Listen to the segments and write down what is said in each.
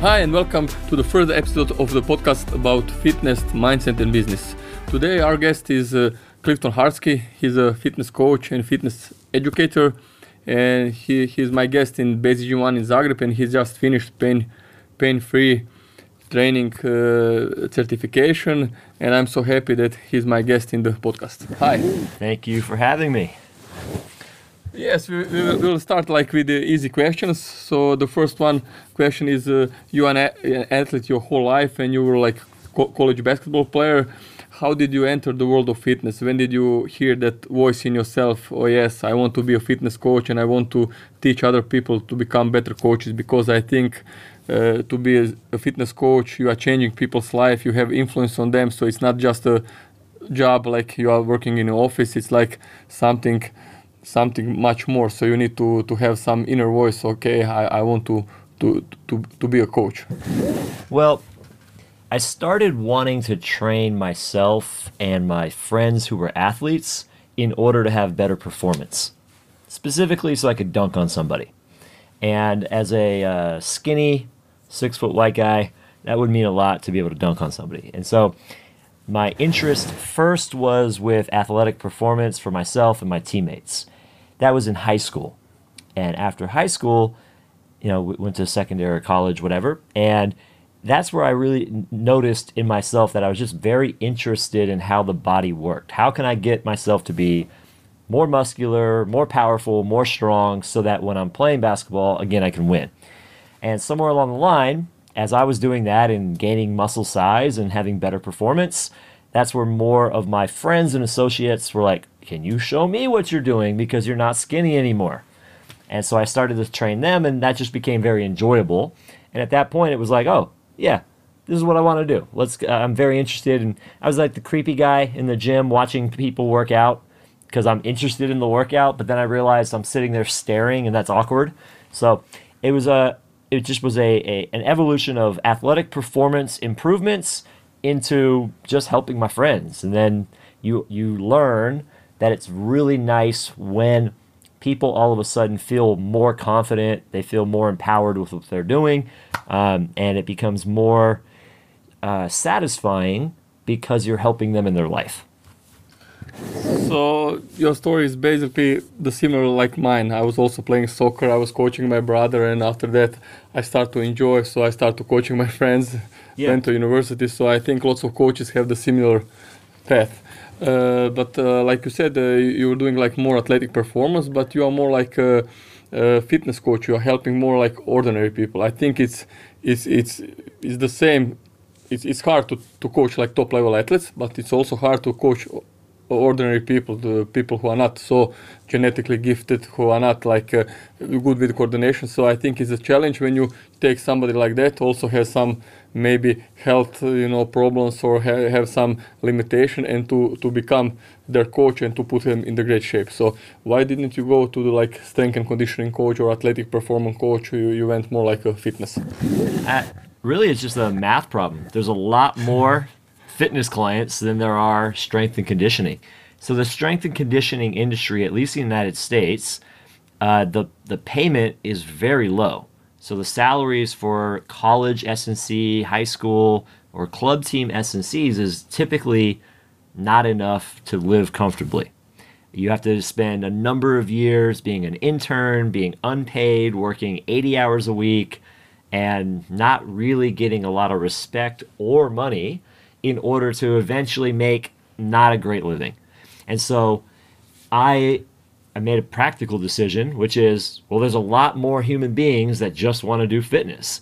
Hi, and welcome to the first episode of the podcast about fitness, mindset, and business. Today, our guest is uh, Clifton Harski. He's a fitness coach and fitness educator, and he, he's my guest in Basic One in Zagreb, and he's just finished pain pain free training uh, certification, and I'm so happy that he's my guest in the podcast. Hi. Thank you for having me. Yes, we, we will- start like with the easy questions. So the first one question is: uh, You an, an athlete your whole life, and you were like co- college basketball player. How did you enter the world of fitness? When did you hear that voice in yourself? Oh yes, I want to be a fitness coach, and I want to teach other people to become better coaches. Because I think uh, to be a, a fitness coach, you are changing people's life. You have influence on them. So it's not just a job like you are working in an office. It's like something something much more so you need to to have some inner voice okay i, I want to, to to to be a coach Well, I started wanting to train myself and my friends who were athletes in order to have better performance, specifically so I could dunk on somebody. And as a uh, skinny, six foot white guy, that would mean a lot to be able to dunk on somebody. And so my interest first was with athletic performance for myself and my teammates. That was in high school. And after high school, you know, went to secondary college, whatever. And that's where I really noticed in myself that I was just very interested in how the body worked. How can I get myself to be more muscular, more powerful, more strong, so that when I'm playing basketball, again, I can win. And somewhere along the line, as I was doing that and gaining muscle size and having better performance, that's where more of my friends and associates were like, Can you show me what you're doing? Because you're not skinny anymore. And so I started to train them, and that just became very enjoyable. And at that point, it was like, oh, yeah, this is what I want to do. Let's. Uh, I'm very interested, and I was like the creepy guy in the gym watching people work out because I'm interested in the workout. But then I realized I'm sitting there staring, and that's awkward. So it was a. It just was a, a an evolution of athletic performance improvements into just helping my friends, and then you you learn that it's really nice when people all of a sudden feel more confident, they feel more empowered with what they're doing, um, and it becomes more uh, satisfying because you're helping them in their life. So your story is basically the similar like mine. I was also playing soccer i was coaching my brother and after that i start to enjoy so i start to coaching my friends. Yeah. went to university so i think lots of coaches have the similar path. Uh, but uh, like you said uh, you were doing like more athletic performance but you are more like a, a fitness coach. You are helping more like ordinary people. I think it's it's it's it's the same. It's, it's hard to, to coach like top level athletes but it's also hard to coach ordinary people the people who are not so genetically gifted who are not like uh, good with coordination. So i think it's a challenge when you take somebody like that also has some maybe health you know problems or ha- have some limitation and to to become their coach and to put them in the great shape. So why didn't you go to the like strength and conditioning coach or athletic performance coach? You, you went more like a fitness. Uh, really, it's just a math problem. There's a lot more fitness clients than there are strength and conditioning. So the strength and conditioning industry, at least in the United States, uh, the the payment is very low. So the salaries for college S&C, high school, or club team S&Cs is typically not enough to live comfortably. You have to spend a number of years being an intern, being unpaid, working 80 hours a week, and not really getting a lot of respect or money in order to eventually make not a great living. And so I I made a practical decision, which is well, there's a lot more human beings that just want to do fitness.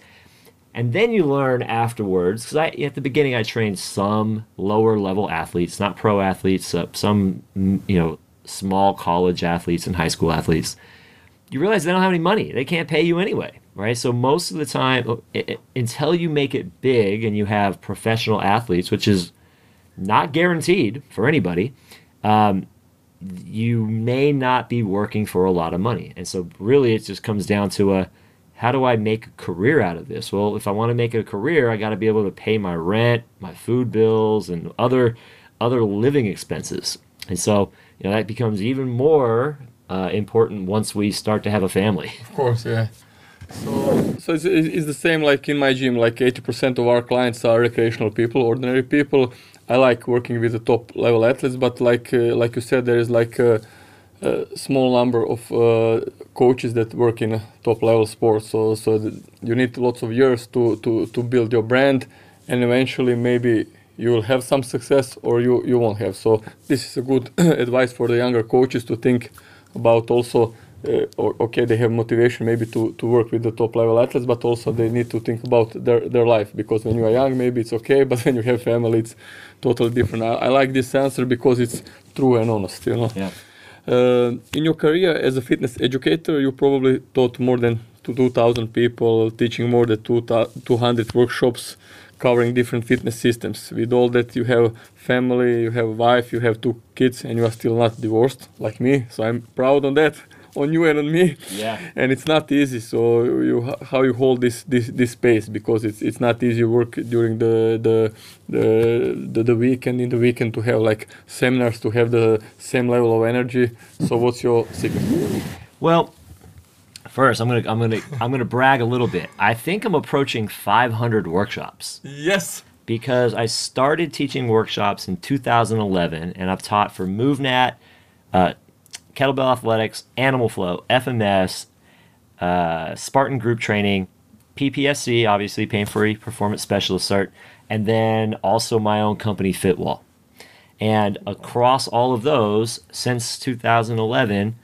And then you learn afterwards, because at the beginning I trained some lower level athletes, not pro athletes, uh, some you know small college athletes and high school athletes. You realize they don't have any money; they can't pay you anyway, right? So most of the time, i- i- until you make it big and you have professional athletes, which is not guaranteed for anybody, um, you may not be working for a lot of money. And so really it just comes down to a how do I make a career out of this? Well, if I want to make a career, I got to be able to pay my rent, my food bills and other other living expenses. And so, you know, that becomes even more uh, important once we start to have a family. Of course, yeah. So, so it's, it's the same like in my gym. Like 80% of our clients are recreational people, ordinary people. I like working with the top level athletes, but like uh, like you said, there is like a, a small number of uh, coaches that work in top level sports. So so you need lots of years to, to, to build your brand, and eventually maybe you will have some success or you, you won't have. So this is a good advice for the younger coaches to think about also. Uh, okay, they have motivation maybe to, to work with the top level athletes, but also they need to think about their, their life because when you are young, maybe it's okay, but when you have family, it's totally different. I, I like this answer because it's true and honest. You know. Yeah. Uh, in your career as a fitness educator, you probably taught more than 2,000 people, teaching more than 200 workshops covering different fitness systems. With all that, you have family, you have a wife, you have two kids, and you are still not divorced like me. So I'm proud on that, on you and on me. Yeah. And it's not easy. So you how you hold this this this space because it's it's not easy work during the the the the, the weekend in the weekend to have like seminars to have the same level of energy. So what's your secret? Well, First, I'm gonna I'm gonna I'm gonna brag a little bit. I think I'm approaching 500 workshops Yes. because I started teaching workshops in 2011, and I've taught for MovNat, uh, Kettlebell Athletics, Animal Flow, FMS, uh, Spartan Group Training, PPSC, obviously Pain Free Performance Specialist Cert, and then also my own company Fitwall. And across all of those, since 2011,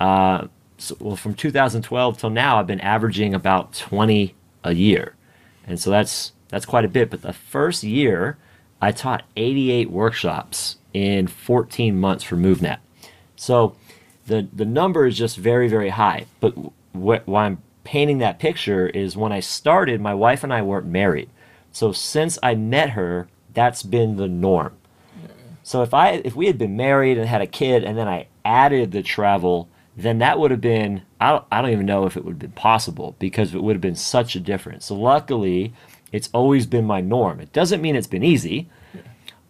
uh, so, well, from 2012 till now, I've been averaging about 20 a year, and so that's that's quite a bit. But the first year, I taught 88 workshops in 14 months for MovNat. So the the number is just very very high. But wh- why I'm painting that picture is when I started, my wife and I weren't married. So since I met her, that's been the norm. So if I if we had been married and had a kid, and then I added the travel then that would have been I don't, I don't even know if it would have been possible because it would have been such a difference. So luckily, it's always been my norm. It doesn't mean it's been easy,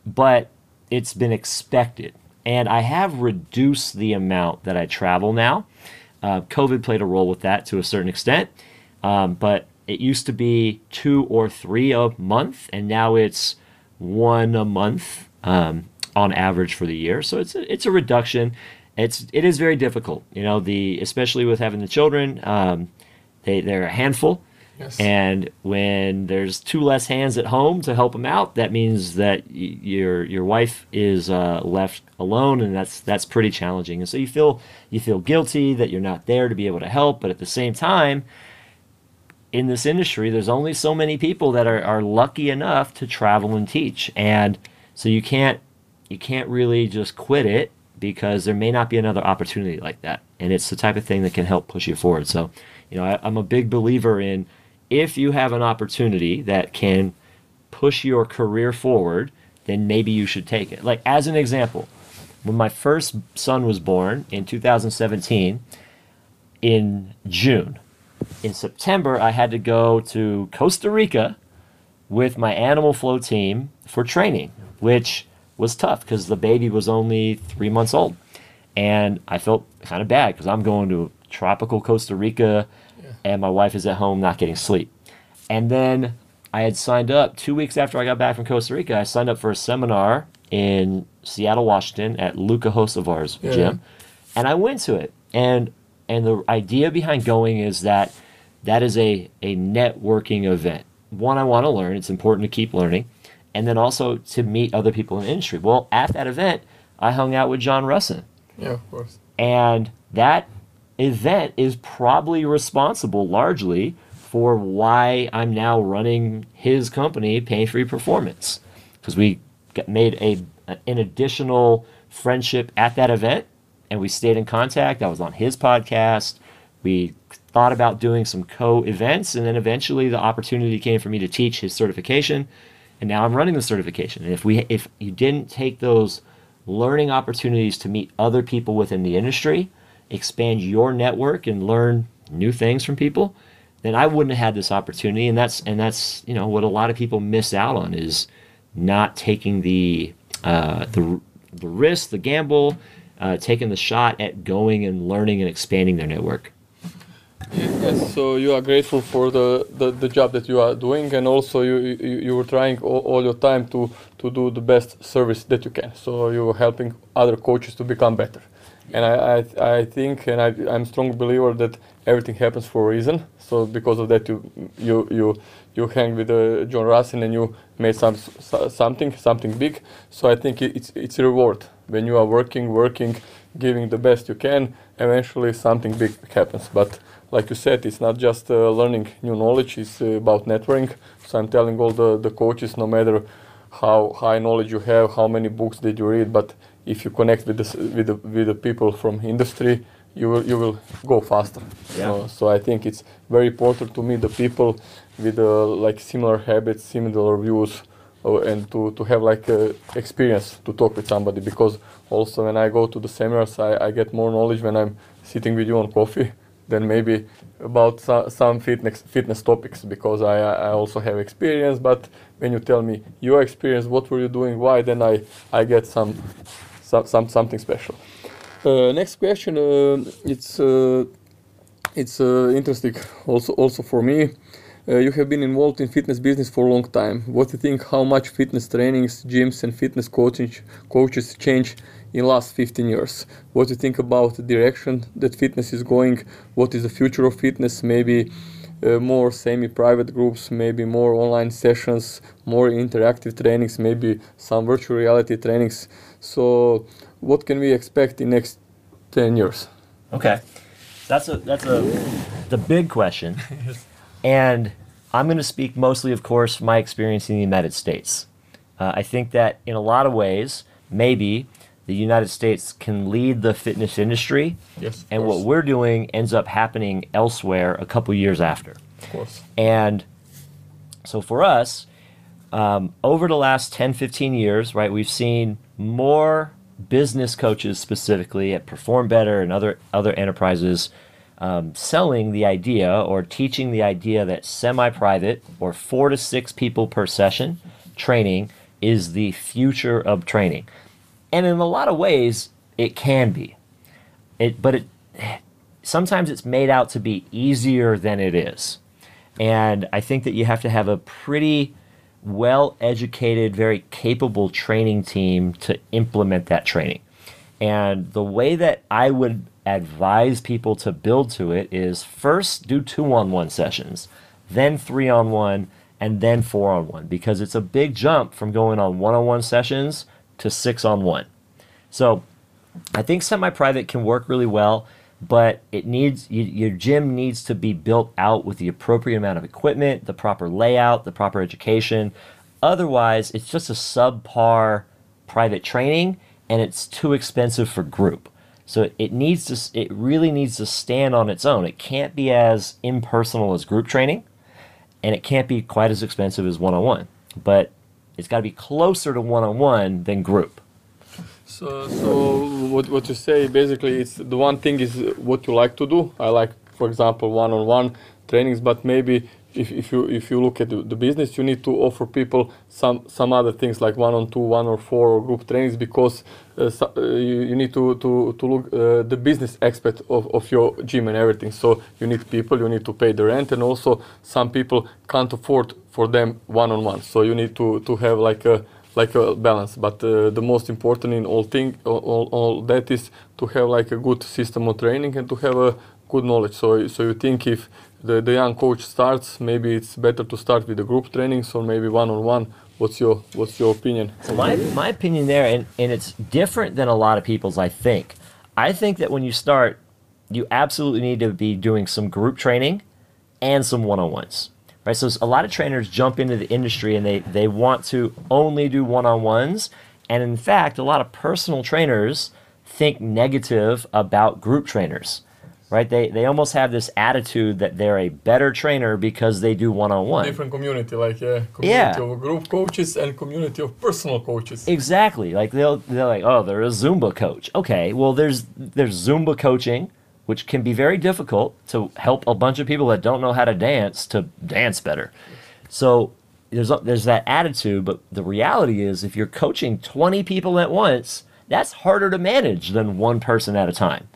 but it's been expected. And I have reduced the amount that I travel now. Uh, COVID played a role with that to a certain extent, um, but it used to be two or three a month, and now it's one a month um, on average for the year. So it's a, it's a reduction it's it is very difficult. You know, the especially with having the children, um, they they're a handful. And when there's two less hands at home to help them out, that means that y- your your wife is uh, left alone, and that's that's pretty challenging. And so you feel you feel guilty that you're not there to be able to help, but at the same time, in this industry, there's only so many people that are, are lucky enough to travel and teach, and so you can't you can't really just quit it because there may not be another opportunity like that. And it's the type of thing that can help push you forward. So, you know, I, I'm a big believer in if you have an opportunity that can push your career forward, then maybe you should take it. Like, as an example, when my first son was born in 2017, in June, in September, I had to go to Costa Rica with my animal flow team for training, which was tough because the baby was only three months old. And I felt kind of bad because I'm going to tropical Costa Rica. And my wife is at home not getting sleep. And then I had signed up two weeks after I got back from Costa Rica. I signed up for a seminar in Seattle, Washington at Luka Hocevar's yeah. gym. And I went to it. And and the idea behind going is that that is a, a networking event. One, I want to learn. It's important to keep learning and then also to meet other people in the industry. Well, at that event, I hung out with John Rusin. Yeah, of course. And that event is probably responsible largely for why I'm now running his company, Pain Free Performance, because we made a an additional friendship at that event, and we stayed in contact. I was on his podcast. We thought about doing some co events, and then eventually the opportunity came for me to teach his certification and now I'm running the certification. And if we if you didn't take those learning opportunities to meet other people within the industry, expand your network and learn new things from people, then I wouldn't have had this opportunity. And that's and that's you know what a lot of people miss out on is not taking the uh, the the risk, the gamble, uh, taking the shot at going and learning and expanding their network. Yes, so you are grateful for the, the, the job that you are doing, and also you you, you were trying all, all your time to, to do the best service that you can. So you are helping other coaches to become better. And I, I, I think, and I, I'm a strong believer that everything happens for a reason. So because of that, you you you you hang with uh, John Rusin and you made some something something big. So I think it's it's a reward when you are working, working, giving the best you can. Eventually, something big happens. But like you said, it's not just uh, learning new knowledge; it's uh, about networking. So I'm telling all the the coaches, no matter how high knowledge you have, how many books did you read, but if you connect with the with the, with the people from industry, you will you will go faster. Yeah. So, so I think it's very important to meet the people with uh, like similar habits, similar views, uh, and to, to have like uh, experience to talk with somebody. Because also when I go to the seminars, I, I get more knowledge when I'm sitting with you on coffee than maybe about so, some fitness fitness topics because I I also have experience. But when you tell me your experience, what were you doing, why, then I I get some some, some something special. Uh, next question. Uh, it's uh, it's interesting also also for me. You have been involved in fitness business for a long time. What do you think? How much fitness trainings, gyms, and fitness coaching coaches change in last 15 years? What do you think about the direction that fitness is going? What is the future of fitness? Maybe uh, more semi-private groups, maybe more online sessions, more interactive trainings, maybe some virtual reality trainings. So, what can we expect in next 10 years? Okay, that's a that's a the big question, and I'm going to speak mostly, of course, from my experience in the United States. Uh, I think that in a lot of ways, maybe the United States can lead the fitness industry, yes, and what we're doing ends up happening elsewhere a couple years after. Of course. And so for us, um, over the last 10, 15 years, right, we've seen more business coaches specifically at Perform Better and other other enterprises um, selling the idea or teaching the idea that semi-private or four to six people per session training is the future of training, and in a lot of ways it can be. It, but it sometimes it's made out to be easier than it is, and I think that you have to have a pretty well educated, very capable training team to implement that training. And the way that I would advise people to build to it is first do two on one sessions, then three on one, and then four on one, because it's a big jump from going on one on one sessions to six on one. So I think semi private can work really well but it needs you, your gym needs to be built out with the appropriate amount of equipment, the proper layout, the proper education. Otherwise, it's just a subpar private training and it's too expensive for group. So it needs to it really needs to stand on its own. It can't be as impersonal as group training and it can't be quite as expensive as one-on-one. But it's got to be closer to one-on-one than group. So, so what, what you say basically it's the one thing is what you like to do. I like, for example, one-on-one trainings, but maybe if, if you if you look at the, the business, you need to offer people some some other things like one-on-two, one or four or group trainings because uh, so, uh, you, you need to to to look uh, the business aspect of, of your gym and everything. So you need people, you need to pay the rent, and also some people can't afford for them one-on-one. So you need to to have like a like a balance. But uh, the most important in all thing, all, all that is to have like a good system of training and to have a good knowledge. So, so you think if the, the young coach starts, maybe it's better to start with the group trainings or maybe one on one. What's your What's your opinion? So my my opinion there, and, and it's different than a lot of people's. I think. I think that when you start, you absolutely need to be doing some group training and some one on ones right? So a lot of trainers jump into the industry and they, they want to only do one-on-ones. And in fact, a lot of personal trainers think negative about group trainers, right? They, they almost have this attitude that they're a better trainer because they do one-on-one. Different community, like yeah, community yeah. of group coaches and community of personal coaches. Exactly. Like they'll they're like, oh, they're a Zumba coach. Okay, well there's there's Zumba coaching, which can be very difficult to help a bunch of people that don't know how to dance to dance better. So there's there's that attitude, but the reality is if you're coaching 20 people at once, that's harder to manage than one person at a time.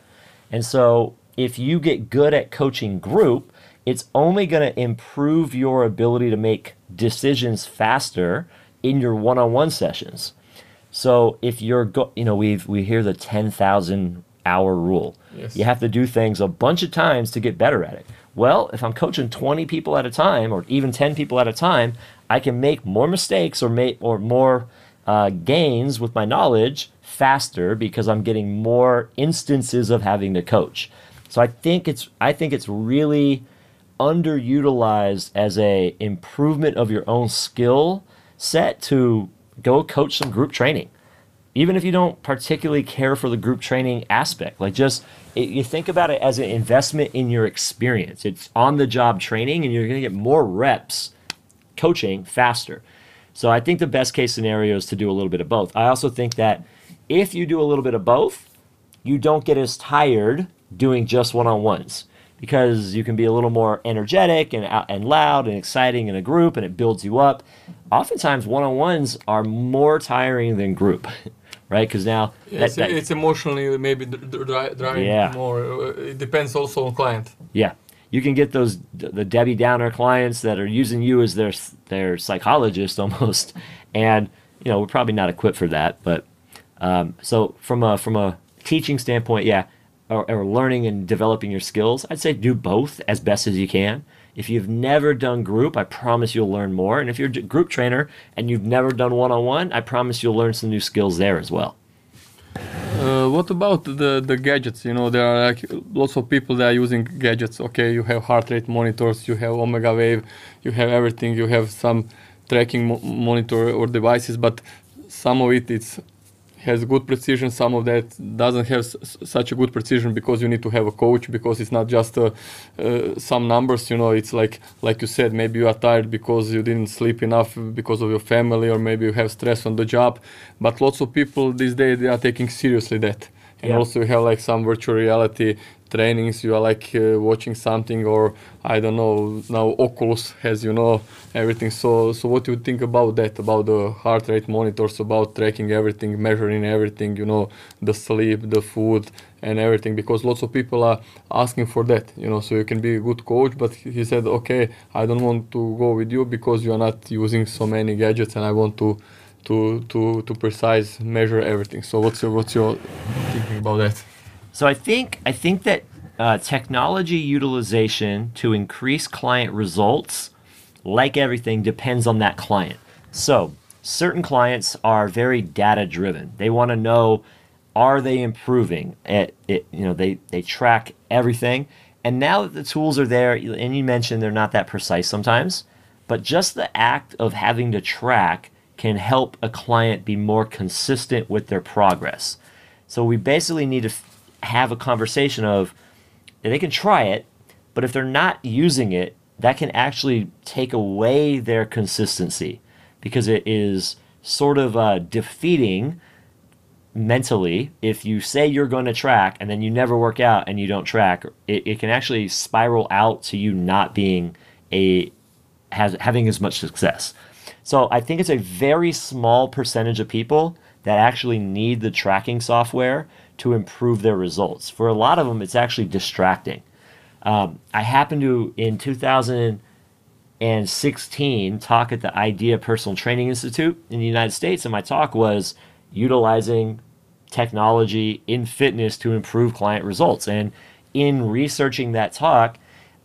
And so if you get good at coaching group, it's only going to improve your ability to make decisions faster in your one-on-one sessions. So if you're go, you know, we've we hear the 10,000 hour rule. Yes. You have to do things a bunch of times to get better at it. Well, if I'm coaching 20 people at a time or even 10 people at a time, I can make more mistakes or make or more uh, gains with my knowledge faster because I'm getting more instances of having to coach. So I think it's I think it's really underutilized as a improvement of your own skill set to go coach some group training. Even if you don't particularly care for the group training aspect like just it, you think about it as an investment in your experience. It's on the job training and you're going to get more reps coaching faster. So i think the best case scenario is to do a little bit of both. I also think that if you do a little bit of both you don't get as tired doing just one-on-ones because you can be a little more energetic and and loud and exciting in a group and it builds you up oftentimes one-on-ones are more tiring than group right? Because now Yes, it's emotionally maybe dr- dr- driving Yeah. more. Uh, It depends also on client. yeah, you can get those the Debbie Downer clients that are using you as their their psychologist almost, and you know we're probably not equipped for that. But um, so from a from a teaching standpoint, yeah, or, or learning and developing your skills, I'd say do both as best as you can. If you've never done group, I promise you'll learn more. And if you're a group trainer and you've never done one on one, I promise you'll learn some new skills there as well. Uh, what about the, the gadgets? You know, there are like lots of people that are using gadgets. Okay, you have heart rate monitors, you have Omega Wave, you have everything, you have some tracking mo- monitor or devices, but some of it it's has good precision. Some of that doesn't have such a good precision because you need to have a coach because it's not just uh, uh, some numbers. You know, it's like like you said, maybe you are tired because you didn't sleep enough because of your family, or maybe you have stress on the job. But lots of people these days they are taking seriously that. And Yeah. also you have like some virtual reality trainings. You are like uh, watching something, or I don't know. Now Oculus has you know everything. So so what do you think about that? About the heart rate monitors, about tracking everything, measuring everything. You know the sleep, the food, and everything. Because lots of people are asking for that. You know, so you can be a good coach. But he he said, okay, I don't want to go with you because you are not using so many gadgets, and I want to. To, to, to precise measure everything. So what's your what's your thinking about that? So I think I think that uh, technology utilization to increase client results, like everything, depends on that client. So certain clients are very data driven. They want to know are they improving at it. You know they they track everything. And now that the tools are there, and you mentioned they're not that precise sometimes, but just the act of having to track can help a client be more consistent with their progress. So we basically need to have a conversation of they can try it, but if they're not using it, that can actually take away their consistency because it is sort of uh, defeating mentally. If you say you're going to track and then you never work out and you don't track it, it can actually spiral out to you not being a has having as much success. So i think it's a very small percentage of people that actually need the tracking software to improve their results for a lot of them it's actually distracting um, i happened to in 2016 talk at the idea personal training institute in the united states and my talk was utilizing technology in fitness to improve client results. And in researching that talk,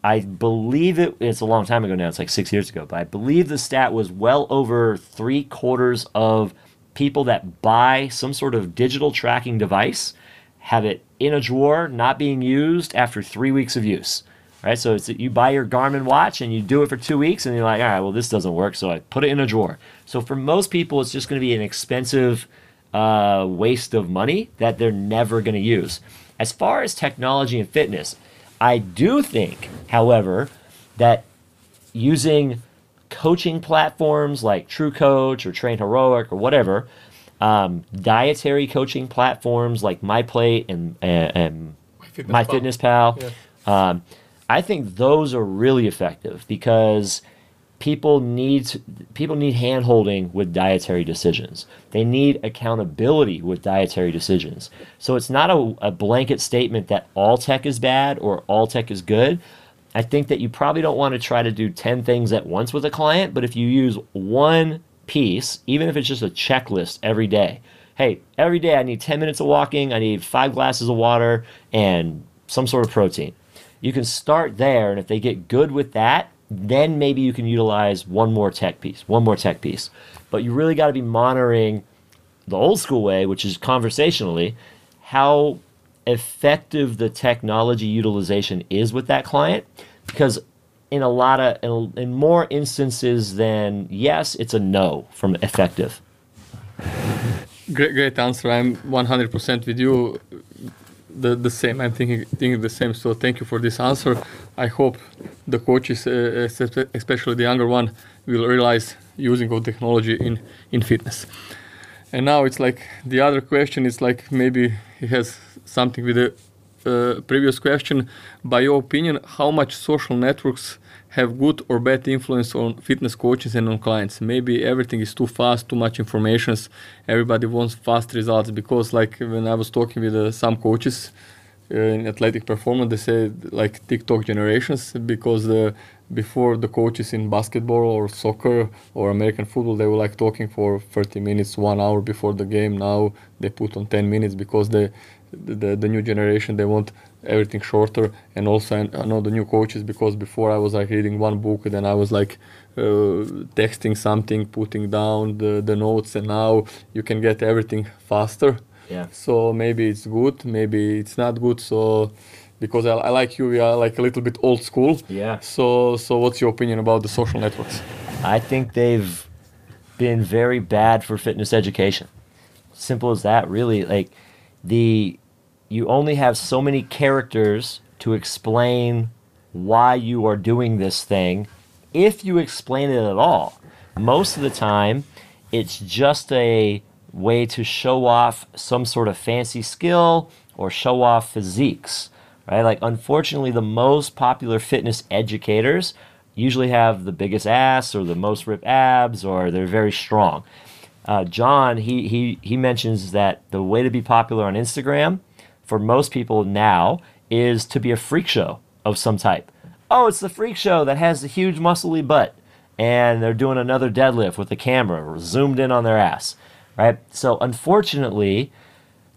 I believe it, it's a long time ago now, it's like six years ago, but I believe the stat was well over three quarters of people that buy some sort of digital tracking device have it in a drawer, not being used after three weeks of use. Right, so it's that you buy your Garmin watch and you do it for two weeks, and you're like, all right, well, this doesn't work, so I put it in a drawer. So for most people, it's just going to be an expensive uh, waste of money that they're never going to use. As far as technology and fitness, I do think, however, that using coaching platforms like True Coach or Train Heroic or whatever, um, dietary coaching platforms like MyPlate and, and, and Fitness MyFitnessPal, Yeah. um, I think those are really effective because people need to, people need hand holding with dietary decisions. They need accountability with dietary decisions. So it's not a, a blanket statement that all tech is bad or all tech is good. I think that you probably don't want to try to do 10 things at once with a client, but if you use one piece, even if it's just a checklist every day, hey, every day I need 10 minutes of walking, I need five glasses of water, and some sort of protein. You can start there, and if they get good with that, then maybe you can utilize one more tech piece, one more tech piece. But you really got to be monitoring the old school way, which is conversationally, how effective the technology utilization is with that client. Because in a lot of, in, in more instances than yes, it's a no from effective. Great, great answer. I'm 100% with you. The, the same. I'm thinking thinking the same. So thank you for this answer. I hope the coaches, uh, especially the younger one, will realize using of technology in in fitness. And now it's like the other question is like maybe it has something with the uh, previous question. By your opinion, how much social networks have good or bad influence on fitness coaches and on clients. Maybe everything is too fast, too much information. Everybody wants fast results because, like when I was talking with uh, some coaches uh, in athletic performance, they say like TikTok generations because the before the coaches in basketball or soccer or American football, they were like talking for 30 minutes, one hour before the game. Now they put on 10 minutes because they the, the new generation they want everything shorter. And also I, know the new coaches because before I was like reading one book and then I was like uh, texting something putting down the, the notes and now you can get everything faster. Yeah. So maybe it's good maybe it's not good. So because I, I like you we are like a little bit old school. Yeah. So so what's your opinion about the social networks? I think they've been very bad for fitness education. Simple as that really. Like the you only have so many characters to explain why you are doing this thing if you explain it at all. Most of the time, it's just a way to show off some sort of fancy skill or show off physiques, right? Like, unfortunately, the most popular fitness educators usually have the biggest ass or the most ripped abs or they're very strong. Uh, John, he, he, he mentions that the way to be popular on Instagram for most people now is to be a freak show of some type. Oh, it's the freak show that has the huge muscly butt and they're doing another deadlift with the camera zoomed in on their ass, right? So unfortunately,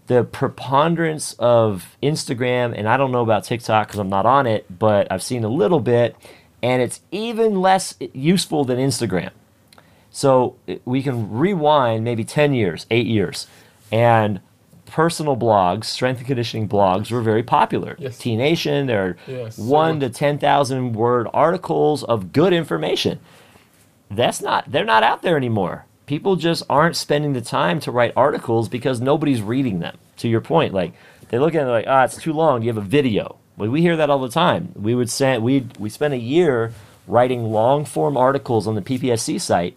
the preponderance of Instagram, and I don't know about TikTok because I'm not on it, but I've seen a little bit, and it's even less useful than Instagram. So we can rewind maybe 10 years, eight years, and personal blogs, strength and conditioning blogs, were very popular. Yes. T Nation, there are yes. one to ten thousand word articles of good information. That's not they're not out there anymore. People just aren't spending the time to write articles because nobody's reading them. To your point, like they look at it like, ah, it's too long. You have a video? Well, we hear that all the time. We would send we we spent a year writing long form articles on the PPSC site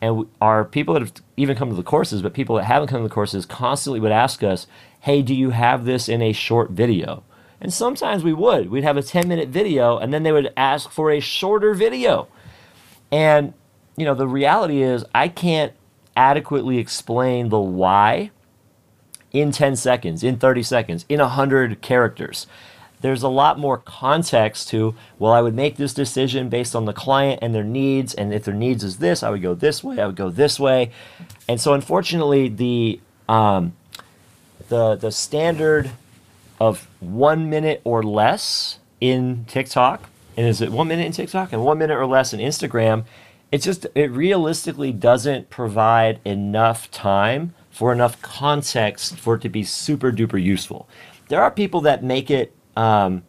and our people that have even come to the courses, but people that haven't come to the courses constantly would ask us, hey, do you have this in a short video? And sometimes we would. We'd have a 10 minute video, and then they would ask for a shorter video. And, you know, the reality is, I can't adequately explain the why in 10 seconds, in 30 seconds, in 100 characters there's a lot more context to, well, I would make this decision based on the client and their needs. And if their needs is this, I would go this way, I would go this way. And so, unfortunately, the, um, the, the standard of one minute or less in TikTok, and is it one minute in TikTok and one minute or less in Instagram? It just, it realistically doesn't provide enough time for enough context for it to be super duper useful. There are people that make it um,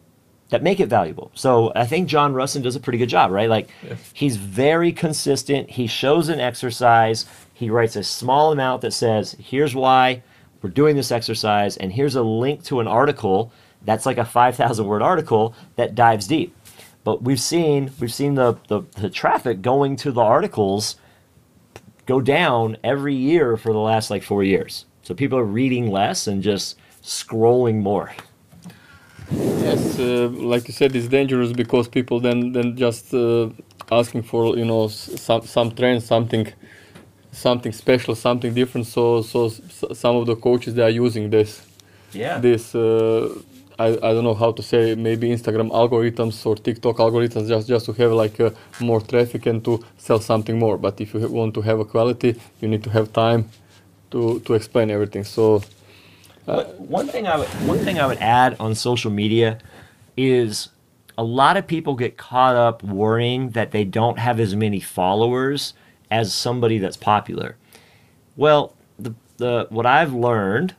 that make it valuable. So I think John Rusin does a pretty good job, right? Like he's very consistent. He shows an exercise. He writes a small amount that says, "Here's why we're doing this exercise," and here's a link to an article that's like a 5,000 word article that dives deep. But we've seen we've seen the, the, the traffic going to the articles go down every year for the last like four years. So people are reading less and just scrolling more. Yes, uh, like you said, it's dangerous because people then then just uh, asking for you know some some trend, something something special, something different. So so s- some of the coaches they are using this Yeah. this uh, I, I don't know how to say maybe Instagram algorithms or TikTok algorithms just just to have like uh, more traffic and to sell something more. But if you ha- want to have a quality, you need to have time to to explain everything. So But one thing I would one thing I would add on social media is a lot of people get caught up worrying that they don't have as many followers as somebody that's popular. Well, the the what I've learned,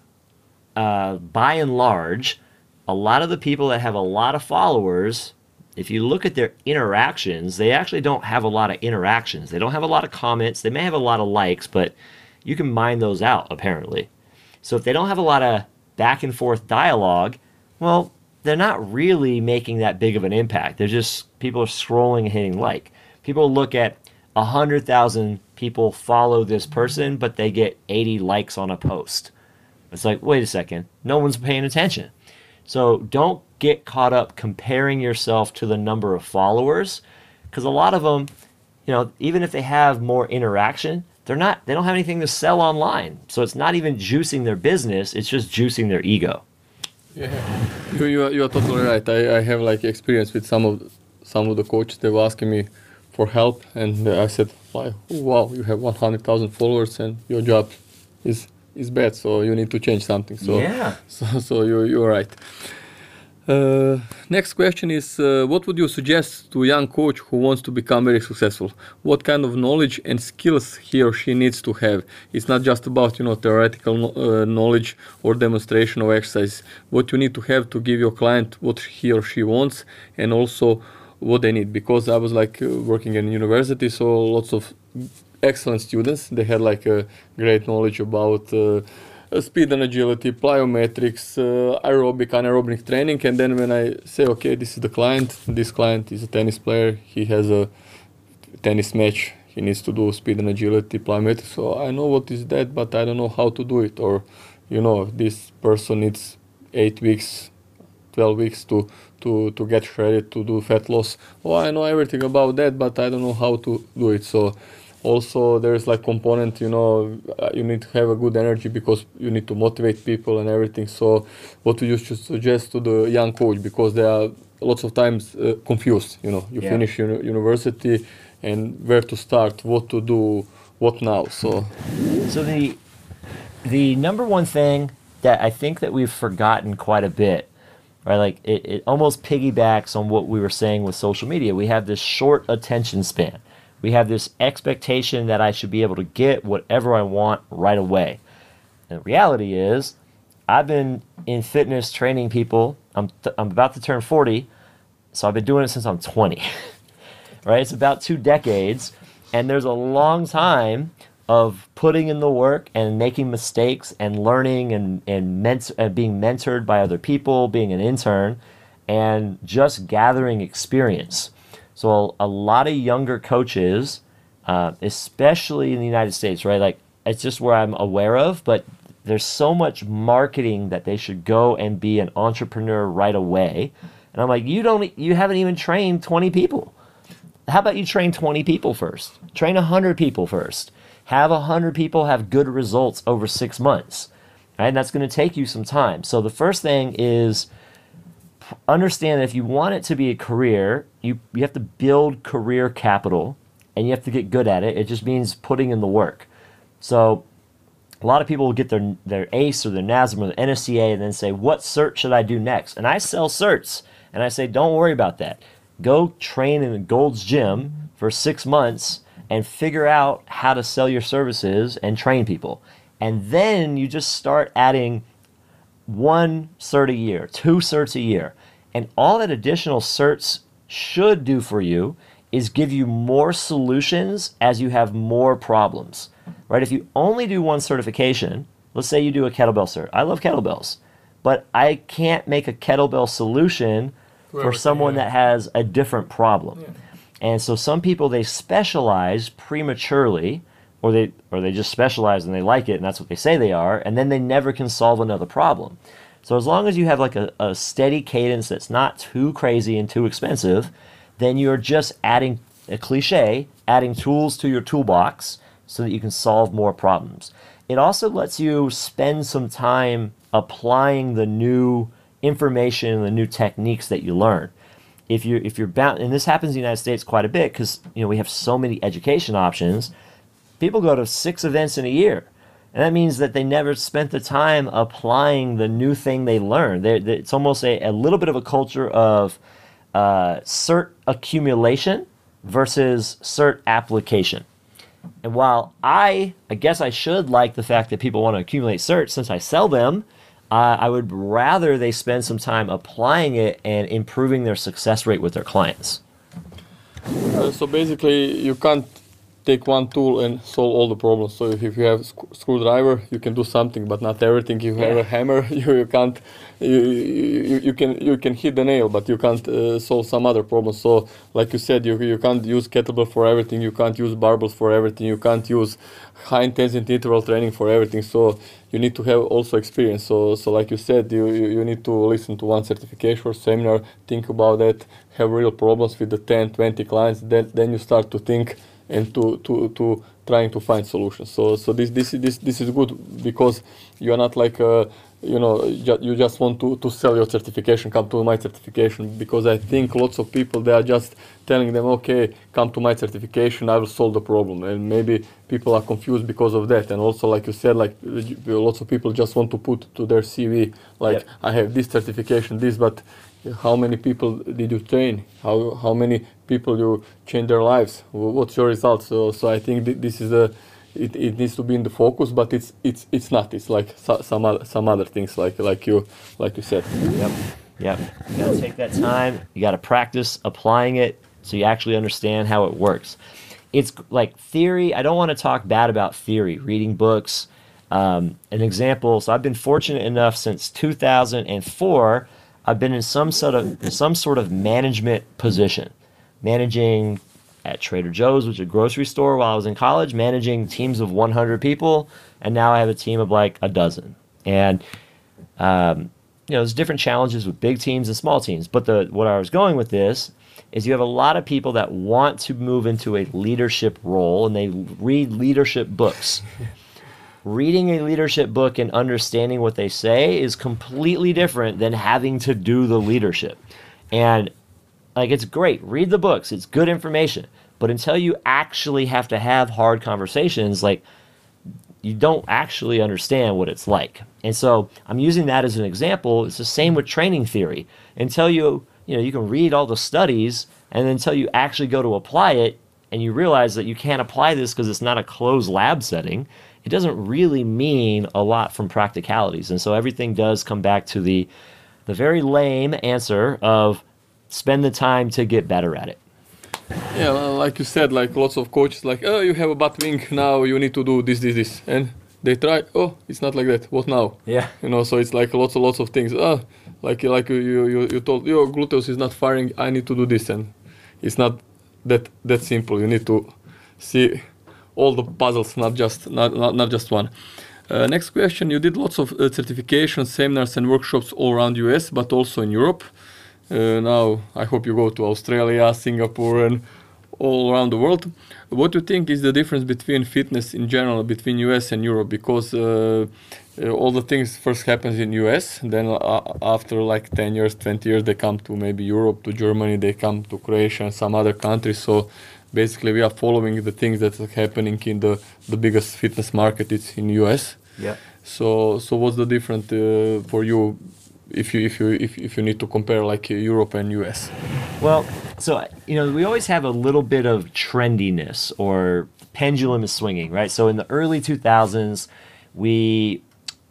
uh, by and large, a lot of the people that have a lot of followers, if you look at their interactions, they actually don't have a lot of interactions. They don't have a lot of comments. They may have a lot of likes, but you can mine those out apparently. So if they don't have a lot of back and forth dialogue, well, they're not really making that big of an impact. They're just people are scrolling and hitting like. People look at a hundred thousand people follow this person, but they get eighty likes on a post. It's like, wait a second, no one's paying attention. So don't get caught up comparing yourself to the number of followers, because a lot of them, you know, even if they have more interaction, they're not. They don't have anything to sell online. So it's not even juicing their business. It's just juicing their ego. yeah you you are, you are totally right. I, I have like experience with some of some of the coaches. They were asking me for help, and I said, like, wow, you have 100,000 followers, and your job is is bad. So you need to change something. So Yeah. So, so you, you're right. Uh, next question is uh, What would you suggest to a young coach who wants to become very successful? What kind of knowledge and skills he or she needs to have? It's not just about you know theoretical kno- uh, knowledge or demonstration of exercise. What you need to have to give your client what he or she wants, and also what they need. Because I was like uh, working in university, so lots of excellent students. They had like a great knowledge about uh, speed and agility, plyometrics, uh, aerobic, anaerobic training. And then when I say, okay, this is the client, this client is a tennis player, he has a tennis match, he needs to do speed and agility, plyometrics. So I know what is that, but I don't know how to do it. Or, you know, this person needs eight weeks 12 weeks to to to get shredded to do fat loss oh i know everything about that but i don't know how to do it so also there's like component you know uh, you need to have a good energy because you need to motivate people and everything so what would you should suggest to the young coach because they are lots of times uh, confused you know you Yeah. finish uni- university and where to start what to do what now so So the the number one thing that I think that we've forgotten quite a bit, right? Like it, it almost piggybacks on what we were saying with social media. We have this short attention span. We have this expectation that I should be able to get whatever I want right away. And the reality is, I've been in fitness training people. I'm, th- I'm about to turn 40, so I've been doing it since I'm 20. right? It's about two decades, and there's a long time of putting in the work and making mistakes and learning and and, ment- and uh, being mentored by other people, being an intern, and just gathering experience. So a, a lot of younger coaches, uh, especially in the United States, right? Like it's just where I'm aware of, but there's so much marketing that they should go and be an entrepreneur right away. And I'm like, you don't, you haven't even trained 20 people. How about you train 20 people first? Train 100 people first. Have 100 people have good results over six months. Right? And that's going to take you some time. So the first thing is understand that if you want it to be a career, you, you have to build career capital and you have to get good at it. It just means putting in the work. So a lot of people will get their their ACE or their NASM or their NSCA and then say, "What cert should I do next?" And I sell certs, and I say, "Don't worry about that. Go train in the Gold's Gym for six months and figure out how to sell your services and train people, and then you just start adding one cert a year, two certs a year, and all that additional certs should do for you is give you more solutions as you have more problems." right? If you only do one certification, let's say you do a kettlebell cert. I love kettlebells, but I can't make a kettlebell solution for someone yeah. that has a different problem. And so some people they specialize prematurely or they or they just specialize and they like it and that's what they say they are and then they never can solve another problem. So as long as you have like a, a steady cadence that's not too crazy and too expensive, then you're just adding a cliche, adding tools to your toolbox so that you can solve more problems. It also lets you spend some time applying the new information and the new techniques that you learn. If you if you're bound, and this happens in the United States quite a bit because you know we have so many education options. People go to six events in a year, and that means that they never spent the time applying the new thing they learned. They're, they're, it's almost a, a little bit of a culture of uh, cert accumulation versus cert application. And while I, I guess I should like the fact that people want to accumulate certs since I sell them, uh, I would rather they spend some time applying it and improving their success rate with their clients. Uh, so basically, you can't take one tool and solve all the problems. So if you have a sc- screwdriver, you can do something, but not everything. If you have a hammer, you, you can't. You, you, you can you can hit the nail, but you can't uh, solve some other problems. So like you said, you, you can't use kettlebell for everything. You can't use barbells for everything. You can't use high intensity interval training for everything. So you need to have also experience. So so like you said, you, you, you need to listen to one certification or seminar, think about that, have real problems with the 10, 20 clients. Then then you start to think and to, to, to trying to find solutions. So so this this this this is good because you are not like uh, you know ju- you just want to, to sell your certification, come to my certification because I think lots of people they are just telling them okay come to my certification I will solve the problem and maybe people are confused because of that and also like you said like lots of people just want to put to their CV like Yep. I have this certification this but how many people did you train how how many people you change their lives what's your results so so i think th- this is a it, it needs to be in the focus but it's it's it's not it's like so, some other some other things like like you like you said Yep. Yep. You gotta take that time. You gotta practice applying it so you actually understand how it works. It's like theory. I don't want to talk bad about theory, reading books. Um, an example. So I've been fortunate enough since 2004. I've been in some sort of some sort of management position, managing at Trader Joe's, which is a grocery store, while I was in college, managing teams of 100 people, and now I have a team of like a dozen. And um, you know, there's different challenges with big teams and small teams. But the what I was going with this is you have a lot of people that want to move into a leadership role and they read leadership books. Reading a leadership book and understanding what they say is completely different than having to do the leadership. And like it's great, read the books, it's good information. But until you actually have to have hard conversations, like you don't actually understand what it's like. And so I'm using that as an example. It's the same with training theory. Until you, you know, you can read all the studies and until you actually go to apply it and you realize that you can't apply this because it's not a closed lab setting, it doesn't really mean a lot from practicalities. And so everything does come back to the the very lame answer of spend the time to get better at it. yeah like you said like lots of coaches like oh you have a bad wing now you need to do this this this. And they try oh it's not like that. What now? Yeah. you know so it's like lots of lots of things. Oh like like you you, you, told your gluteus is not firing. I need to do this. And it's not that that simple. You need to see all the puzzles not just not not, not just one. Uh, next question. You did lots of uh, certifications seminars and workshops all around us but also in europe. uh, now i hope you go to australia singapore and all around the world. What do you think is the difference between fitness in general between US and Europe? Because uh, uh, all the things first happens in US, then uh, after like 10 years, 20 years, they come to maybe Europe, to Germany, they come to Croatia and some other countries. So basically, we are following the things that are happening in the the biggest fitness market. It's in US. Yeah. So so what's the difference uh, for you? If you if you if, if you need to compare like Europe and US, Well, so you know, we always have a little bit of trendiness or pendulum is swinging, right? So in the early 2000s, we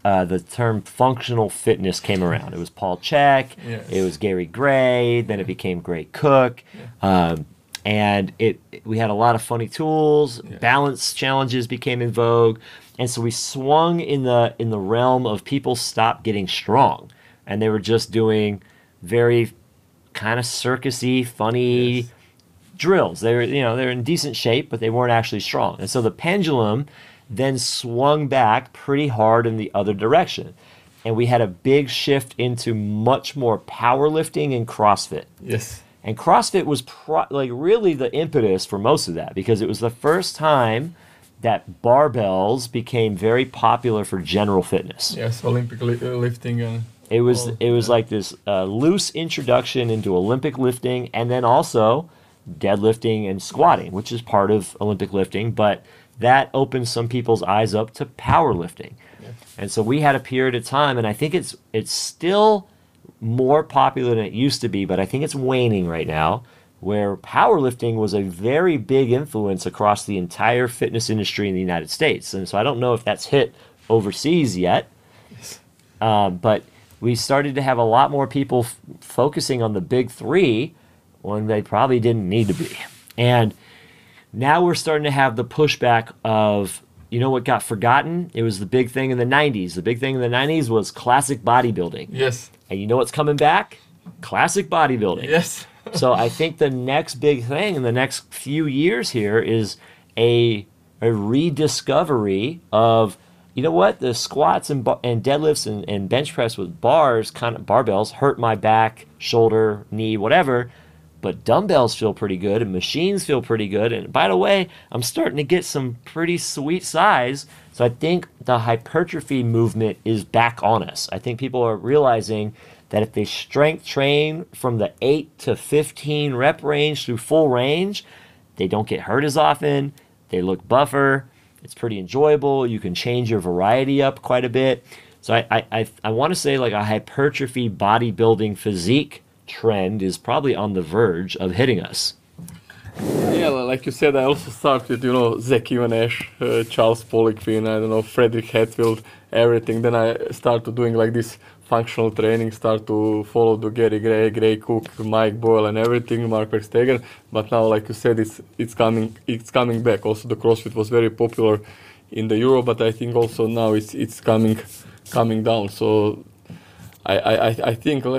uh, the term functional fitness came around. It was Paul Chek, Yes. it was Gary Gray, then it became Gray Cook, um, and it we had a lot of funny tools. Balance challenges became in vogue, and so we swung in the in the realm of people stop getting strong, and they were just doing very kind of circusy, funny Yes. drills. They were, you know, they're in decent shape, but they weren't actually strong. And so the pendulum then swung back pretty hard in the other direction. And we had a big shift into much more powerlifting and CrossFit. yes, And CrossFit was pro- like really the impetus for most of that because it was the first time that barbells became very popular for general fitness. Yes, Olympic li- lifting and It was Oh, it was yeah. like this uh, loose introduction into Olympic lifting, and then also deadlifting and squatting, which is part of Olympic lifting. But that opened some people's eyes up to powerlifting, and so we had a period of time, and I think it's it's still more popular than it used to be, but I think it's waning right now. Where powerlifting was a very big influence across the entire fitness industry in the United States, and so I don't know if that's hit overseas yet. Um, but we started to have a lot more people f- focusing on the big three when they probably didn't need to be. And now we're starting to have the pushback of, you know what got forgotten? It was the big thing in the 90s. The big thing in the 90s was classic bodybuilding. yes, And you know what's coming back? Classic bodybuilding yes, so I think the next big thing in the next few years here is a a rediscovery of you know what the squats and and deadlifts and, and bench press with bars kind of barbells hurt my back, shoulder, knee, whatever. But dumbbells feel pretty good and machines feel pretty good. And by the way, I'm starting to get some pretty sweet size. So I think the hypertrophy movement is back on us. I think people are realizing that if they strength train from the 8 to 15 rep range through full range, they don't get hurt as often. They look buffer. It's pretty enjoyable. You can change your variety up quite a bit. So I, I, I, I want to say like a hypertrophy bodybuilding physique trend is probably on the verge of hitting us. yeah. Like you said, I also started, you know Zach Even-Esh, uh, Charles Poliquin, I don't know Frederick Hatfield, everything. Then I started doing like this functional training, start to follow the Gary Gray, Gray Cook, Mike Boyle, and everything, Mark Verstegen. But now, like you said, it's it's coming it's coming back. Also, the CrossFit was very popular in the Euro, but I think also now it's it's coming coming down. So I, I, I- think uh,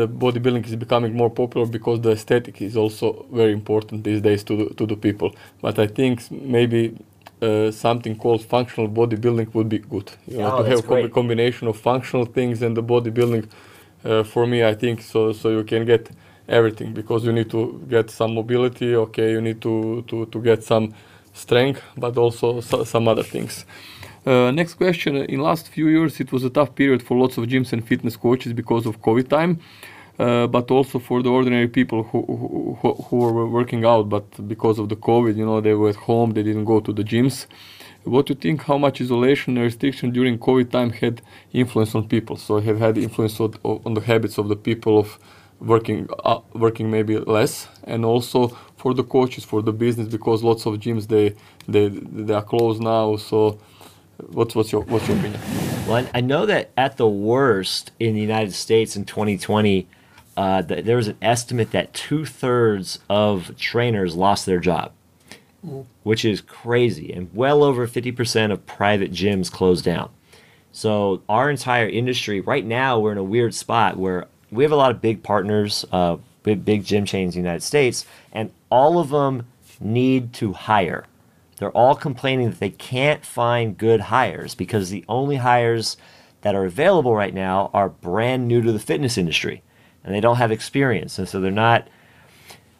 the bodybuilding is becoming more popular because the aesthetic is also very important these days to the, to the people. But I think maybe uh, something called functional bodybuilding would be good. You know, Oh, to have a combination of functional things and the bodybuilding. Uh, for me, I think so. So you can get everything because you need to get some mobility. Okay, you need to to, to get some strength, but also so, some other things. Uh, next question. In last few years, it was a tough period for lots of gyms and fitness coaches because of COVID time, uh, but also for the ordinary people who, who, who, were working out, but because of the COVID, you know, they were at home, they didn't go to the gyms. What do you think? How much isolation and restriction during COVID time had influence on people? So have had influence on, on the habits of the people of working uh, working maybe less, and also for the coaches for the business because lots of gyms they they they are closed now. So what's what's your what's your opinion? Well, I know that at the worst in the United States in 2020, uh, th- there was an estimate that two thirds of trainers lost their job, which is crazy. And well over 50% of private gyms closed down. So, our entire industry, right now, we're in a weird spot where we have a lot of big partners, uh, big, big gym chains in the United States, and all of them need to hire. They're all complaining that they can't find good hires because the only hires that are available right now are brand new to the fitness industry and they don't have experience. And so they're not,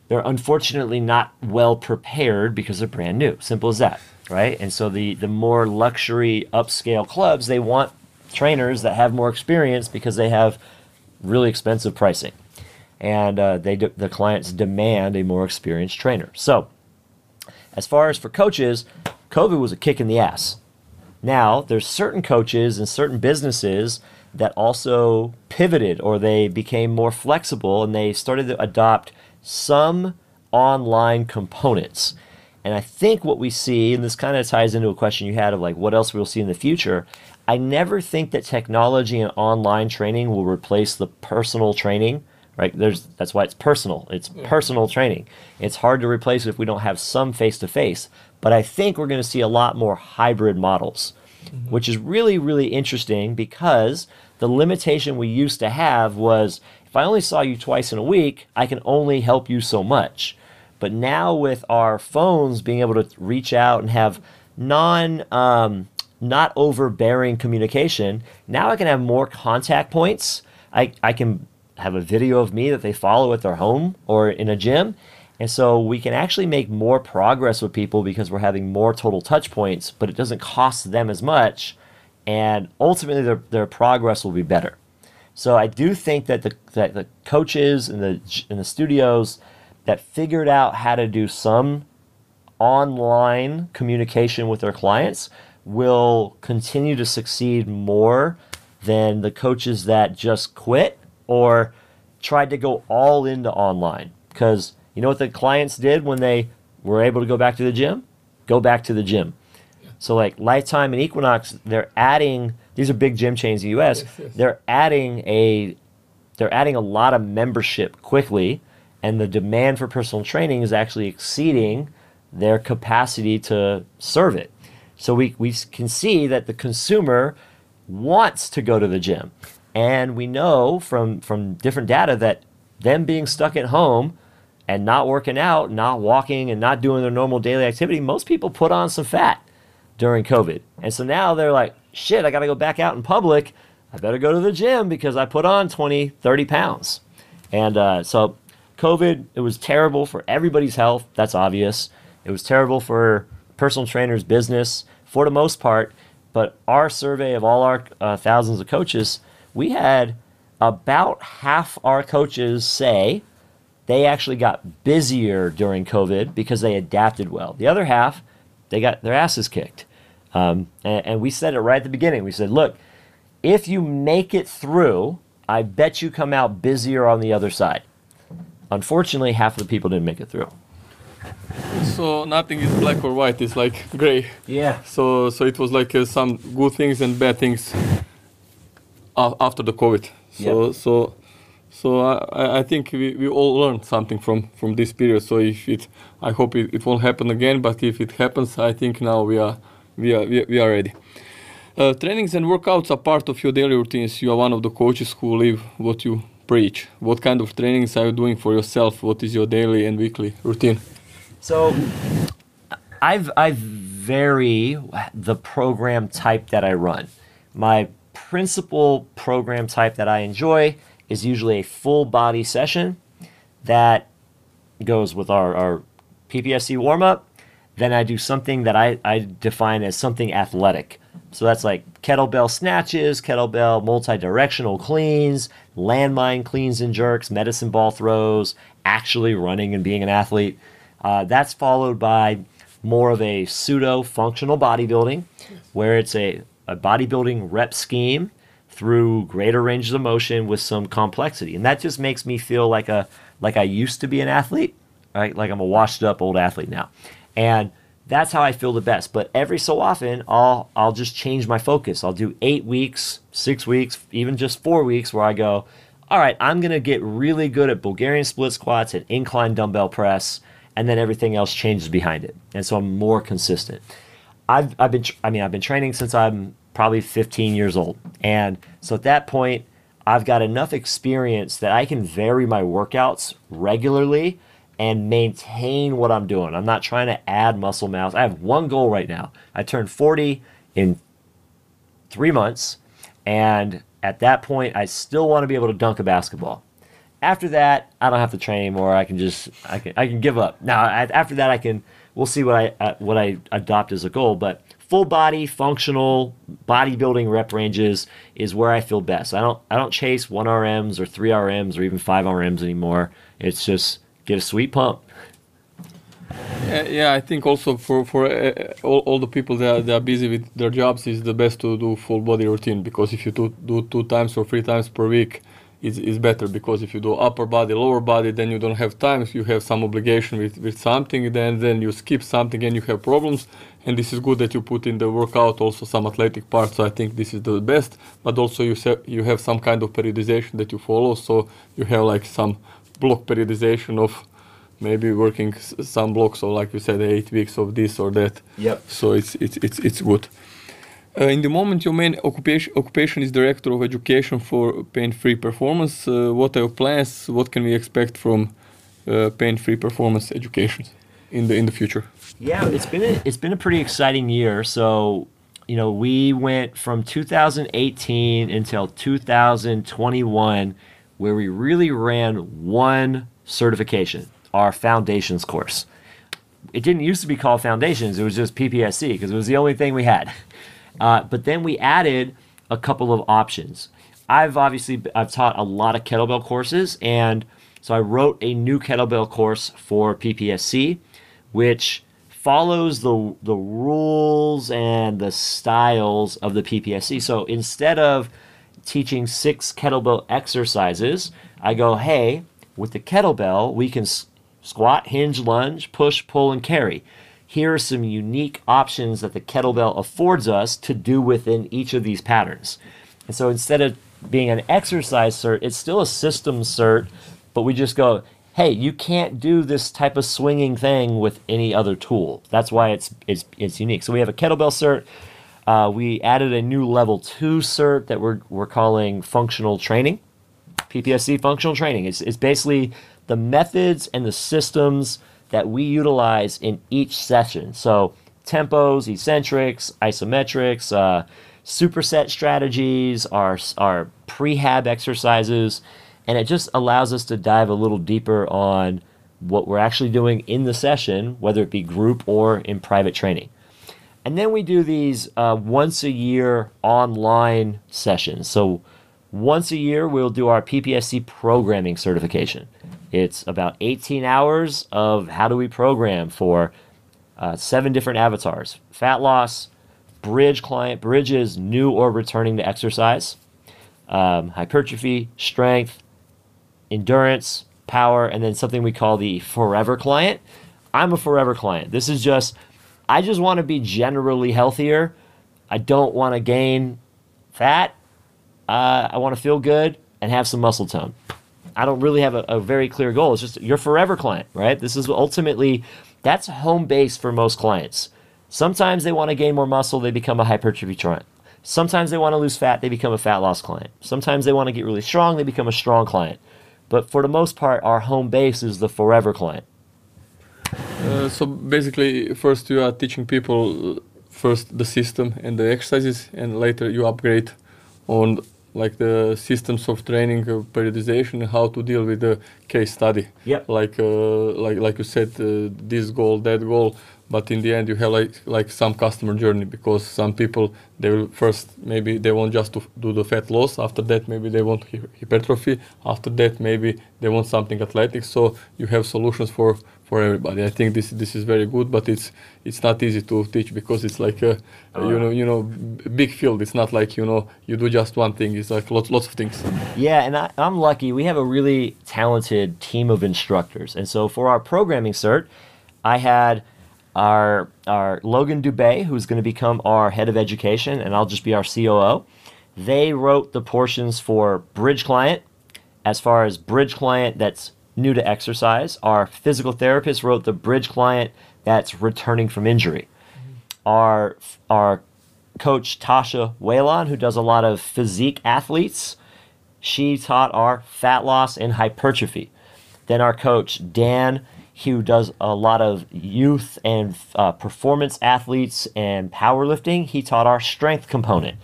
they're unfortunately not well prepared because they're brand new. Simple as that, right? And so the, the more luxury upscale clubs, they want trainers that have more experience because they have really expensive pricing. And uh, they de- the clients demand a more experienced trainer. So, as far as for coaches, COVID was a kick in the ass. Now, there's certain coaches and certain businesses that also pivoted or they became more flexible and they started to adopt some online components. And I think what we see, and this kind of ties into a question you had of like what else we'll see in the future. I never think that technology and online training will replace the personal training right there's that's why it's personal it's personal training it's hard to replace it if we don't have some face to face but i think we're going to see a lot more hybrid models mm-hmm. which is really really interesting because the limitation we used to have was if i only saw you twice in a week i can only help you so much but now with our phones being able to reach out and have non um, not overbearing communication now i can have more contact points I, I can have a video of me that they follow at their home or in a gym. And so we can actually make more progress with people because we're having more total touch points, but it doesn't cost them as much. And ultimately, their, their progress will be better. So I do think that the, that the coaches and the, in the studios that figured out how to do some online communication with their clients will continue to succeed more than the coaches that just quit or tried to go all into online. Because you know what the clients did when they were able to go back to the gym? Go back to the gym. So like Lifetime and Equinox, they're adding these are big gym chains in the US. Yes, yes. They're adding a they're adding a lot of membership quickly and the demand for personal training is actually exceeding their capacity to serve it. So we, we can see that the consumer wants to go to the gym. And we know from, from different data that them being stuck at home and not working out, not walking, and not doing their normal daily activity, most people put on some fat during COVID. And so now they're like, shit, I got to go back out in public. I better go to the gym because I put on 20, 30 pounds. And uh, so COVID, it was terrible for everybody's health. That's obvious. It was terrible for personal trainers' business for the most part. But our survey of all our uh, thousands of coaches, we had about half our coaches say they actually got busier during COVID because they adapted well. The other half, they got their asses kicked. Um, and, and we said it right at the beginning. We said, look, if you make it through, I bet you come out busier on the other side. Unfortunately, half of the people didn't make it through. So nothing is black or white; it's like gray. Yeah. So so it was like uh, some good things and bad things after the COVID. So yep. so so I, I think we, we all learned something from from this period. So if it, I hope it, it won't happen again. But if it happens, I think now we are we are we, are ready. Uh, trainings and workouts are part of your daily routines. You are one of the coaches who live what you preach. What kind of trainings are you doing for yourself? What is your daily and weekly routine? So I've I vary the program type that I run. My principal program type that I enjoy is usually a full body session that goes with our, our PPSC warm up. Then I do something that I, I define as something athletic. So that's like kettlebell snatches, kettlebell multi directional cleans, landmine cleans and jerks, medicine ball throws, actually running and being an athlete. Uh, that's followed by more of a pseudo functional bodybuilding, where it's a, a bodybuilding rep scheme through greater ranges of motion with some complexity. And that just makes me feel like a like I used to be an athlete, right? Like I'm a washed up old athlete now. And that's how I feel the best. But every so often I'll I'll just change my focus. I'll do 8 weeks, 6 weeks, even just 4 weeks where I go, all right, I'm going to get really good at Bulgarian split squats and incline dumbbell press and then everything else changes behind it. And so I'm more consistent. I've, I've been, I mean, I've been training since I'm probably 15 years old. And so at that point, I've got enough experience that I can vary my workouts regularly and maintain what I'm doing. I'm not trying to add muscle mass. I have one goal right now. I turned 40 in three months. And at that point, I still want to be able to dunk a basketball. After that, I don't have to train anymore. I can just I can I can give up. Now after that, I can we'll see what I uh, what I adopt as a goal. But full body functional bodybuilding rep ranges is where I feel best. I don't I don't chase one RMs or three RMs or even five RMs anymore. It's just get a sweet pump. Yeah, yeah, I think also for for uh, all, all the people that, that are busy with their jobs is the best to do full body routine because if you do, do two times or three times per week, is, is better because if you do upper body, lower body, then you don't have time. If you have some obligation with, with something, then then you skip something and you have problems. And this is good that you put in the workout also some athletic parts. So I think this is the best. But also you se- you have some kind of periodization that you follow. So you have like some block periodization of maybe working s- some blocks. or like you said, eight weeks of this or that. Yep. So it's it's it's it's good. Uh, in the moment, your main occupation, occupation is director of education for pain-free performance. Uh, what are your plans? What can we expect from uh, pain-free performance education in the in the future? Yeah, it's been a, it's been a pretty exciting year. So, you know, we went from 2018 until 2021. where we really ran one certification, our foundations course. It didn't used to be called foundations; it was just PPSC because it was the only thing we had. Uh, but then we added a couple of options. I've obviously I've taught a lot of kettlebell courses, and so I wrote a new kettlebell course for PPSC, which follows the the rules and the styles of the PPSC. So instead of teaching six kettlebell exercises, I go, hey, with the kettlebell, we can s- squat, hinge, lunge, push, pull, and carry. Here are some unique options that the kettlebell affords us to do within each of these patterns. And so instead of being an exercise cert, it's still a system cert, but we just go, hey, you can't do this type of swinging thing with any other tool. That's why it's it's it's unique. So we have a kettlebell cert. Uh, we added a new level two cert that we're we're calling functional training, PPSC functional training. It's it's basically the methods and the systems that we utilize in each session. So tempos, eccentrics, isometrics, uh, superset strategies, our our prehab exercises, and it just allows us to dive a little deeper on what we're actually doing in the session, whether it be group or in private training. And then we do these uh, once a year online sessions. So once a year, we'll do our PPSC programming certification. It's about 18 hours of how do we program for uh, seven different avatars fat loss, bridge client, bridges, new or returning to exercise, um, hypertrophy, strength, endurance, power, and then something we call the forever client. I'm a forever client. This is just, I just want to be generally healthier. I don't want to gain fat. Uh, I want to feel good and have some muscle tone. I don't really have a, a very clear goal. It's just your forever client, right? This is ultimately, that's home base for most clients. Sometimes they want to gain more muscle, they become a hypertrophy client. Sometimes they want to lose fat, they become a fat loss client. Sometimes they want to get really strong, they become a strong client. But for the most part, our home base is the forever client. Uh, so basically, first you are teaching people uh, first the system and the exercises, and later you upgrade on like the systems of training, uh, periodization, how to deal with the case study. Yep. Like uh, like like you said, uh, this goal, that goal, but in the end you have like like some customer journey because some people they will first maybe they want just to do the fat loss. After that maybe they want hypertrophy. After that maybe they want something athletic. So you have solutions for for everybody. I think this this is very good, but it's it's not easy to teach because it's like a, Oh, you know you know big field. It's not like you know you do just one thing. It's like lots lots of things. Yeah, and I, I'm lucky. We have a really talented team of instructors. And so for our programming cert, I had our our Logan Dubay, who's going to become our head of education, and I'll just be our COO. They wrote the portions for Bridge Client, as far as Bridge Client that's new to exercise. Our physical therapist wrote the Bridge Client that's returning from injury. Our our coach Tasha Whalon, who does a lot of physique athletes, she taught our fat loss and hypertrophy. Then our coach Dan, who does a lot of youth and uh, performance athletes and powerlifting, he taught our strength component.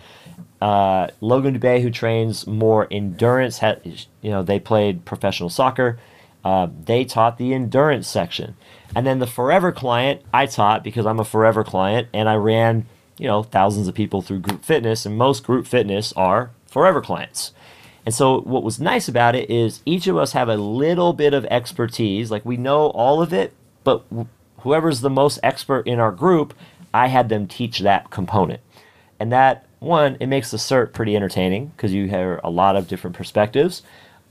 Uh, Logan Dubé, who trains more endurance, had, you know, they played professional soccer. Uh, they taught the endurance section, and then the forever client I taught because I'm a forever client, and I ran, you know, thousands of people through group fitness, and most group fitness are forever clients. And so what was nice about it is each of us have a little bit of expertise. Like we know all of it, but wh- whoever's the most expert in our group, I had them teach that component. And that one, it makes the cert pretty entertaining because you hear a lot of different perspectives.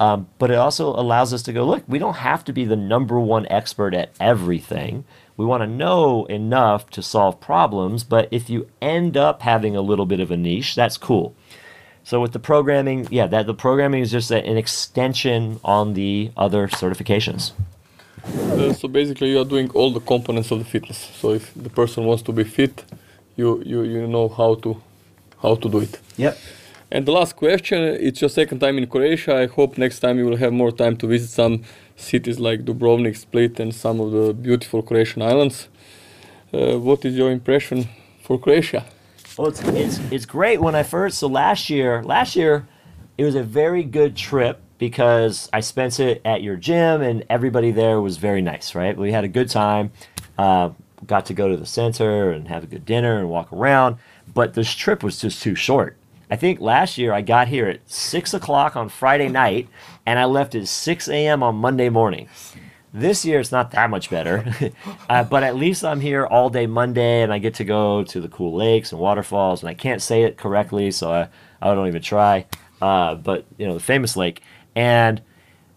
Um, but it also allows us to go, look, we don't have to be the number one expert at everything. We want to know enough to solve problems, but if you end up having a little bit of a niche, that's cool. So with the programming, yeah, that the programming is just an extension on the other certifications. Uh, so basically, you are doing all the components of the fitness. So if the person wants to be fit, you you, you know how to how to do it. Yep. And the last question: It's your second time in Croatia. I hope next time you will have more time to visit some cities like Dubrovnik, Split, and some of the beautiful Croatian islands. Uh, what is your impression for Croatia? Well, it's, it's it's great when I first. So last year, last year, it was a very good trip because I spent it at your gym and everybody there was very nice, right? We had a good time. Uh, got to go to the center and have a good dinner and walk around, but this trip was just too short. I think last year I got here at six o'clock on Friday night and I left at 6 a.m. on Monday morning. This year it's not that much better, uh, but at least I'm here all day Monday and I get to go to the cool lakes and waterfalls. And I can't say it correctly, so I, I don't even try. Uh, but you know the famous lake. And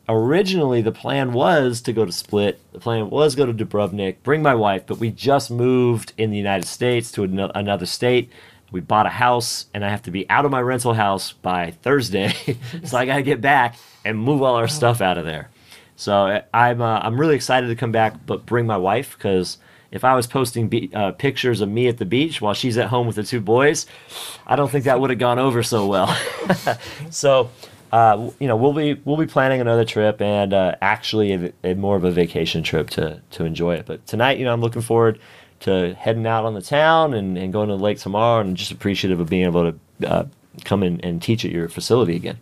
originally the plan was to go to Split. The plan was go to Dubrovnik, bring my wife, but we just moved in the United States to another state. We bought a house, and I have to be out of my rental house by Thursday, so I got to get back and move all our stuff out of there. So I'm uh, I'm really excited to come back, but bring my wife because if I was posting be- uh, pictures of me at the beach while she's at home with the two boys, I don't think that would have gone over so well. so. Uh, you know, we'll be we'll be planning another trip and uh, actually a, a more of a vacation trip to to enjoy it. But tonight, you know, I'm looking forward to heading out on the town and, and going to the lake tomorrow, and just appreciative of being able to uh, come in and teach at your facility again.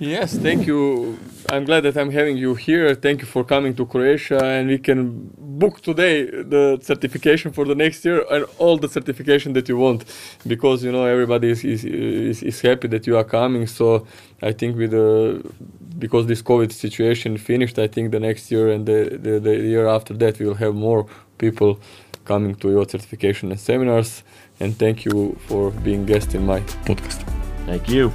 Yes, thank you. I'm glad that I'm having you here. Thank you for coming to Croatia, and we can book today the certification for the next year and all the certification that you want, because you know everybody is is, is, is happy that you are coming. So I think with the because this COVID situation finished, I think the next year and the, the, the year after that we will have more people coming to your certification and seminars. And thank you for being guest in my podcast. Thank you.